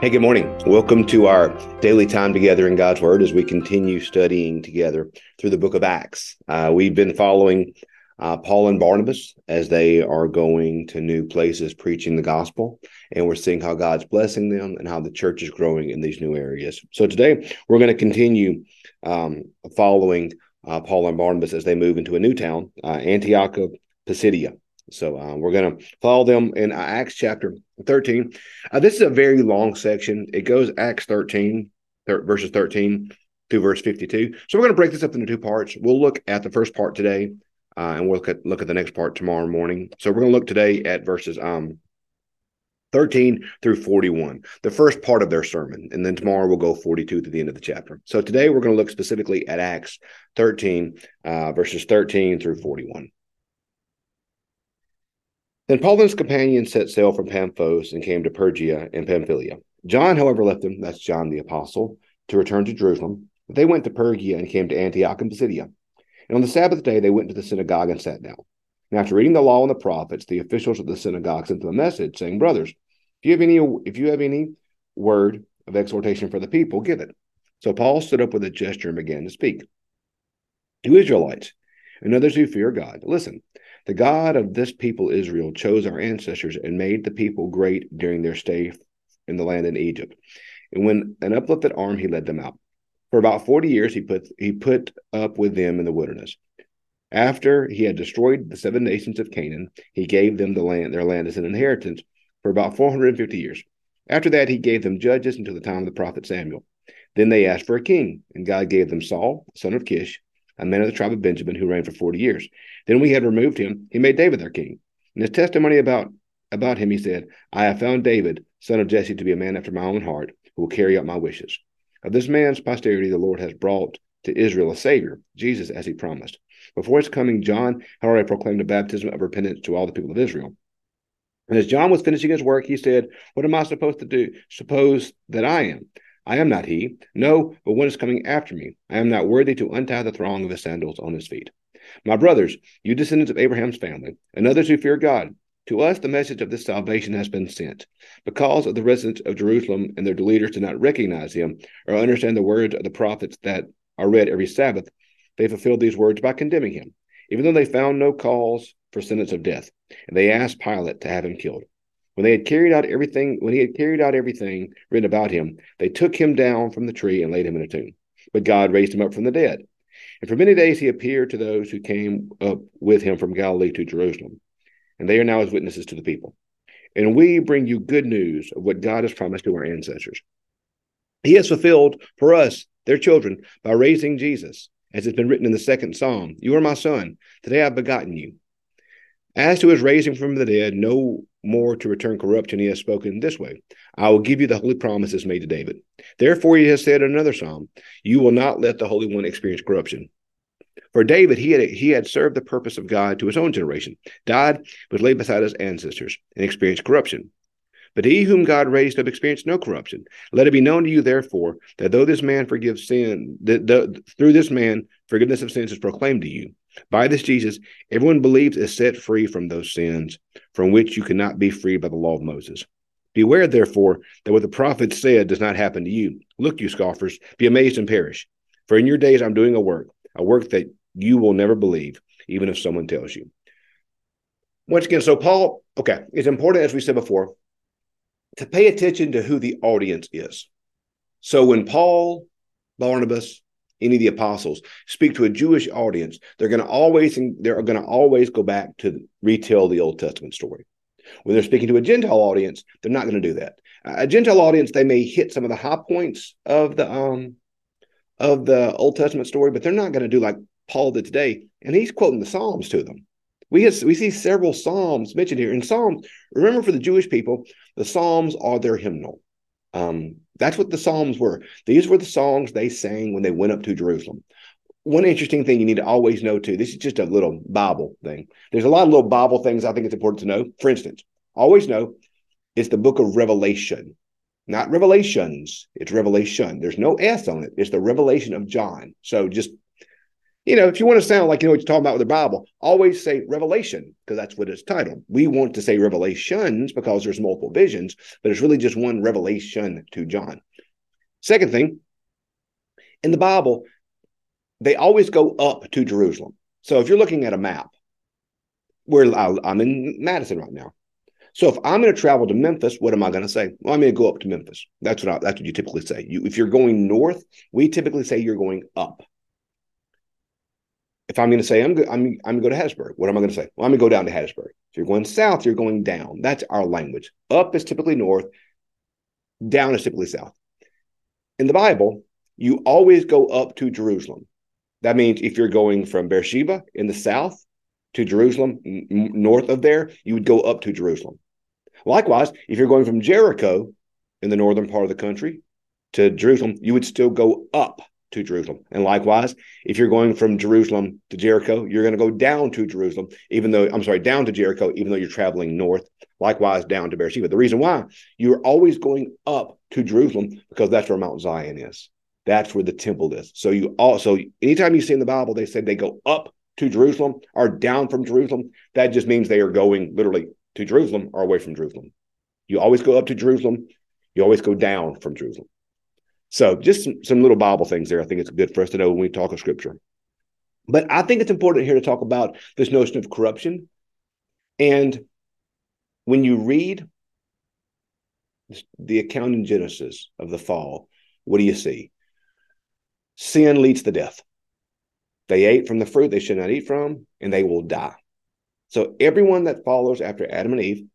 Hey, good morning. Welcome to our daily time together in God's Word as we continue studying together through the book of Acts. Uh, we've been following uh, Paul and Barnabas as they are going to new places preaching the gospel, and we're seeing how God's blessing them and how the church is growing in these new areas. So today we're going to continue um, following uh, Paul and Barnabas as they move into a new town, uh, Antioch of Pisidia. So uh, we're going to follow them in Acts chapter 13. Uh, this is a very long section. It goes Acts 13, thir- verses 13 through verse 52. So we're going to break this up into two parts. We'll look at the first part today, uh, and we'll look at, look at the next part tomorrow morning. So we're going to look today at verses um, 13 through 41, the first part of their sermon. And then tomorrow we'll go 42 to the end of the chapter. So today we're going to look specifically at Acts 13, uh, verses 13 through 41. Then Paul and his companions set sail from Paphos and came to Pergia and Pamphylia. John, however, left them, that's John the Apostle, to return to Jerusalem. They went to Pergia and came to Antioch and Pisidia. And on the Sabbath day, they went to the synagogue and sat down. And after reading the law and the prophets, the officials of the synagogue sent them a message saying, Brothers, if you have any, if you have any word of exhortation for the people, give it. So Paul stood up with a gesture and began to speak. To Israelites and others who fear God, listen. The God of this people Israel chose our ancestors and made the people great during their stay in the land in Egypt. And when an uplifted arm, he led them out. For about 40 years, he put, he put up with them in the wilderness. After he had destroyed the seven nations of Canaan, he gave them the land, their land as an inheritance for about 450 years. After that, he gave them judges until the time of the prophet Samuel. Then they asked for a king, and God gave them Saul, son of Kish, a man of the tribe of Benjamin who reigned for 40 years. Then we had removed him, he made David their king. In his testimony about, about him, he said, I have found David, son of Jesse, to be a man after my own heart, who will carry out my wishes. Of this man's posterity, the Lord has brought to Israel a Savior, Jesus, as he promised. Before his coming, John had already proclaimed a baptism of repentance to all the people of Israel. And as John was finishing his work, he said, What am I supposed to do? Suppose that I am. I am not he. No, but one is coming after me. I am not worthy to untie the thong of his sandals on his feet. My brothers, you descendants of Abraham's family, and others who fear God, to us the message of this salvation has been sent. Because of the residents of Jerusalem and their leaders did not recognize him or understand the words of the prophets that are read every Sabbath, they fulfilled these words by condemning him, even though they found no cause for sentence of death. And they asked Pilate to have him killed. When they had carried out everything, when he had carried out everything written about him, they took him down from the tree and laid him in a tomb. But God raised him up from the dead. And for many days he appeared to those who came up with him from Galilee to Jerusalem. And they are now his witnesses to the people. And we bring you good news of what God has promised to our ancestors. He has fulfilled for us, their children, by raising Jesus, as it's been written in the second psalm You are my son. Today I've begotten you. As to his raising from the dead, no more to return corruption, he has spoken this way I will give you the holy promises made to David. Therefore, he has said in another psalm, You will not let the Holy One experience corruption. For David, he had, he had served the purpose of God to his own generation, died, was laid beside his ancestors, and experienced corruption. But he whom God raised up experienced no corruption. Let it be known to you, therefore, that though this man forgives sin, that the, through this man forgiveness of sins is proclaimed to you. By this Jesus, everyone believes is set free from those sins from which you cannot be freed by the law of Moses. Beware, therefore, that what the prophets said does not happen to you. Look, you scoffers, be amazed and perish. For in your days I'm doing a work, a work that you will never believe, even if someone tells you. Once again, so Paul, okay, it's important, as we said before, to pay attention to who the audience is. So when Paul, Barnabas, any of the apostles speak to a Jewish audience, they're going to always they're going to always go back to retell the Old Testament story. When they're speaking to a Gentile audience, they're not going to do that. A Gentile audience, they may hit some of the high points of the um of the Old Testament story, but they're not going to do like Paul did today, and he's quoting the Psalms to them. We we see several Psalms mentioned here. In Psalms, remember for the Jewish people, the Psalms are their hymnal. Um, that's what the Psalms were. These were the songs they sang when they went up to Jerusalem. One interesting thing you need to always know too, this is just a little Bible thing. There's a lot of little Bible things I think it's important to know. For instance, always know it's the book of Revelation, not Revelations. It's Revelation. There's no S on it. It's the revelation of John. So just You know, if you want to sound like you know what you're talking about with the Bible, always say revelation because that's what it's titled. We want to say revelations because there's multiple visions, but it's really just one revelation to John. Second thing, in the Bible, they always go up to Jerusalem. So if you're looking at a map, where I'm in Madison right now. So if I'm going to travel to Memphis, what am I going to say? Well, I'm going to go up to Memphis. That's what I, that's what you typically say. You, if you're going north, we typically say you're going up. If I'm going to say I'm go, I'm I'm going to go to Hattiesburg, what am I going to say? Well, I'm going to go down to Hattiesburg. If you're going south, you're going down. That's our language. Up is typically north. Down is typically south. In the Bible, you always go up to Jerusalem. That means if you're going from Beersheba in the south to Jerusalem, n- north of there, you would go up to Jerusalem. Likewise, if you're going from Jericho in the northern part of the country to Jerusalem, you would still go up to Jerusalem. And likewise, if you're going from Jerusalem to Jericho, you're going to go down to Jerusalem, even though, I'm sorry, down to Jericho, even though you're traveling north. Likewise, down to Beersheba. The reason why you're always going up to Jerusalem because that's where Mount Zion is. That's where the temple is. So you also, anytime you see in the Bible, they said they go up to Jerusalem or down from Jerusalem. That just means they are going literally to Jerusalem or away from Jerusalem. You always go up to Jerusalem. You always go down from Jerusalem. So just some, some little Bible things there. I think it's good for us to know when we talk of scripture. But I think it's important here to talk about this notion of corruption. And when you read the account in Genesis of the fall, what do you see? Sin leads to death. They ate from the fruit they should not eat from, and they will die. So everyone that follows after Adam and Eve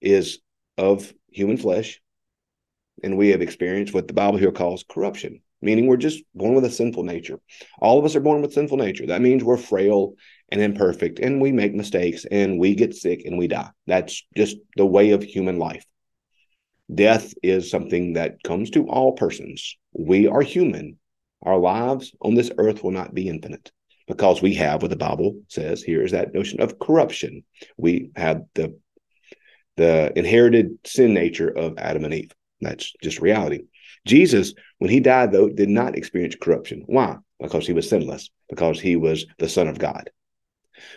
is of human flesh, and we have experienced what the Bible here calls corruption, meaning we're just born with a sinful nature. All of us are born with sinful nature. That means we're frail and imperfect, and we make mistakes, and we get sick, and we die. That's just the way of human life. Death is something that comes to all persons. We are human, our lives on this earth will not be infinite because we have what the Bible says here is that notion of corruption. We have the the inherited sin nature of Adam and Eve. That's just reality. Jesus, when he died, though, did not experience corruption. Why? Because he was sinless, because he was the Son of God.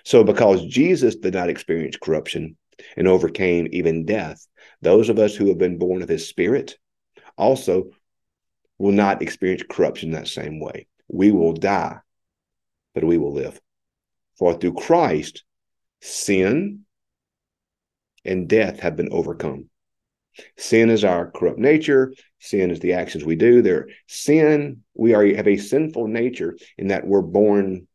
So, because Jesus did not experience corruption and overcame even death, those of us who have been born of his spirit also will not experience corruption that same way. We will die, but we will live. For through Christ, sin and death have been overcome. Sin is our corrupt nature. Sin is the actions we do. There, sin, we are have a sinful nature in that we're born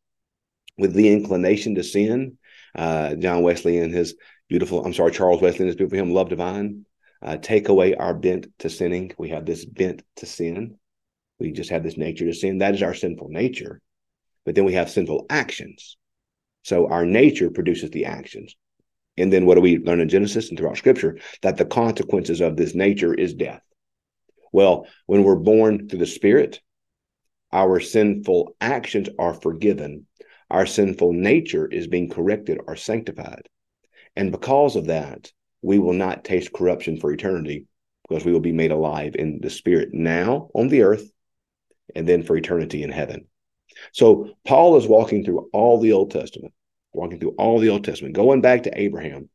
with the inclination to sin. Uh, John Wesley and his beautiful, I'm sorry, Charles Wesley and his beautiful hymn, Love Divine uh, take away our bent to sinning. We have this bent to sin. We just have this nature to sin. That is our sinful nature. But then we have sinful actions. So our nature produces the actions. And then what do we learn in Genesis and throughout scripture? That the consequences of this nature is death. Well, when we're born through the Spirit, our sinful actions are forgiven. Our sinful nature is being corrected or sanctified. And because of that, we will not taste corruption for eternity because we will be made alive in the spirit now on the earth and then for eternity in heaven. So Paul is walking through all the Old Testament, walking through all the Old Testament, going back to Abraham,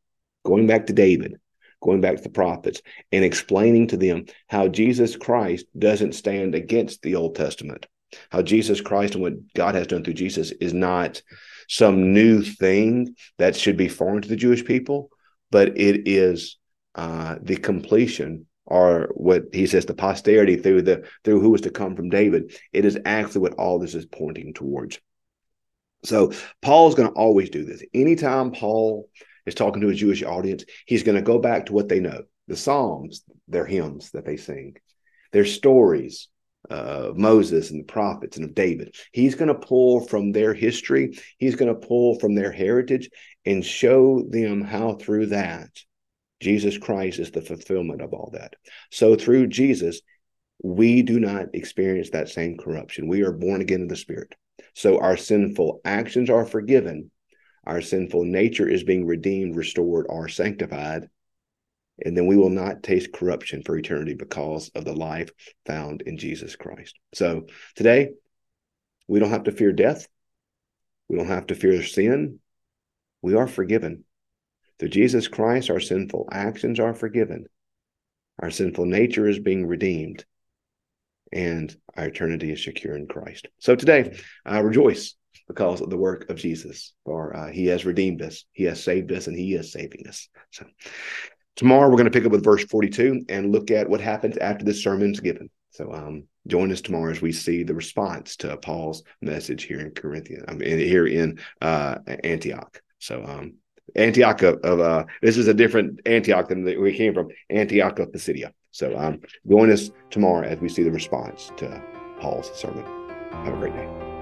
going back to David, going back to the prophets, and explaining to them how Jesus Christ doesn't stand against the Old Testament, how Jesus Christ and what God has done through Jesus is not some new thing that should be foreign to the Jewish people, but it is uh, the completion or what he says the posterity through the through who is to come from David. It is actually what all this is pointing towards. So Paul's going to always do this. Anytime Paul is talking to a Jewish audience, he's going to go back to what they know: the Psalms, their hymns that they sing, their stories, of Moses and the prophets and of David. He's going to pull from their history, he's going to pull from their heritage and show them how through that Jesus Christ is the fulfillment of all that. So through Jesus, we do not experience that same corruption. We are born again in the Spirit. So our sinful actions are forgiven. Our sinful nature is being redeemed, restored, or sanctified and then we will not taste corruption for eternity because of the life found in Jesus Christ. So today, we don't have to fear death We don't have to fear sin. We are forgiven. Through Jesus Christ, our sinful actions are forgiven. Our sinful nature is being redeemed. And our eternity is secure in Christ. So today, I rejoice because of the work of Jesus, for uh, he has redeemed us, he has saved us, and he is saving us. So tomorrow, we're going to pick up with verse 42 and look at what happens after this sermon's given. So um, join us tomorrow as we see the response to Paul's message here in Corinthians, I mean, here in uh, Antioch. So um, Antioch of, of uh, this is a different Antioch than we came from, Antioch of Pisidia. So um, join us tomorrow as we see the response to Paul's sermon. Have a great day.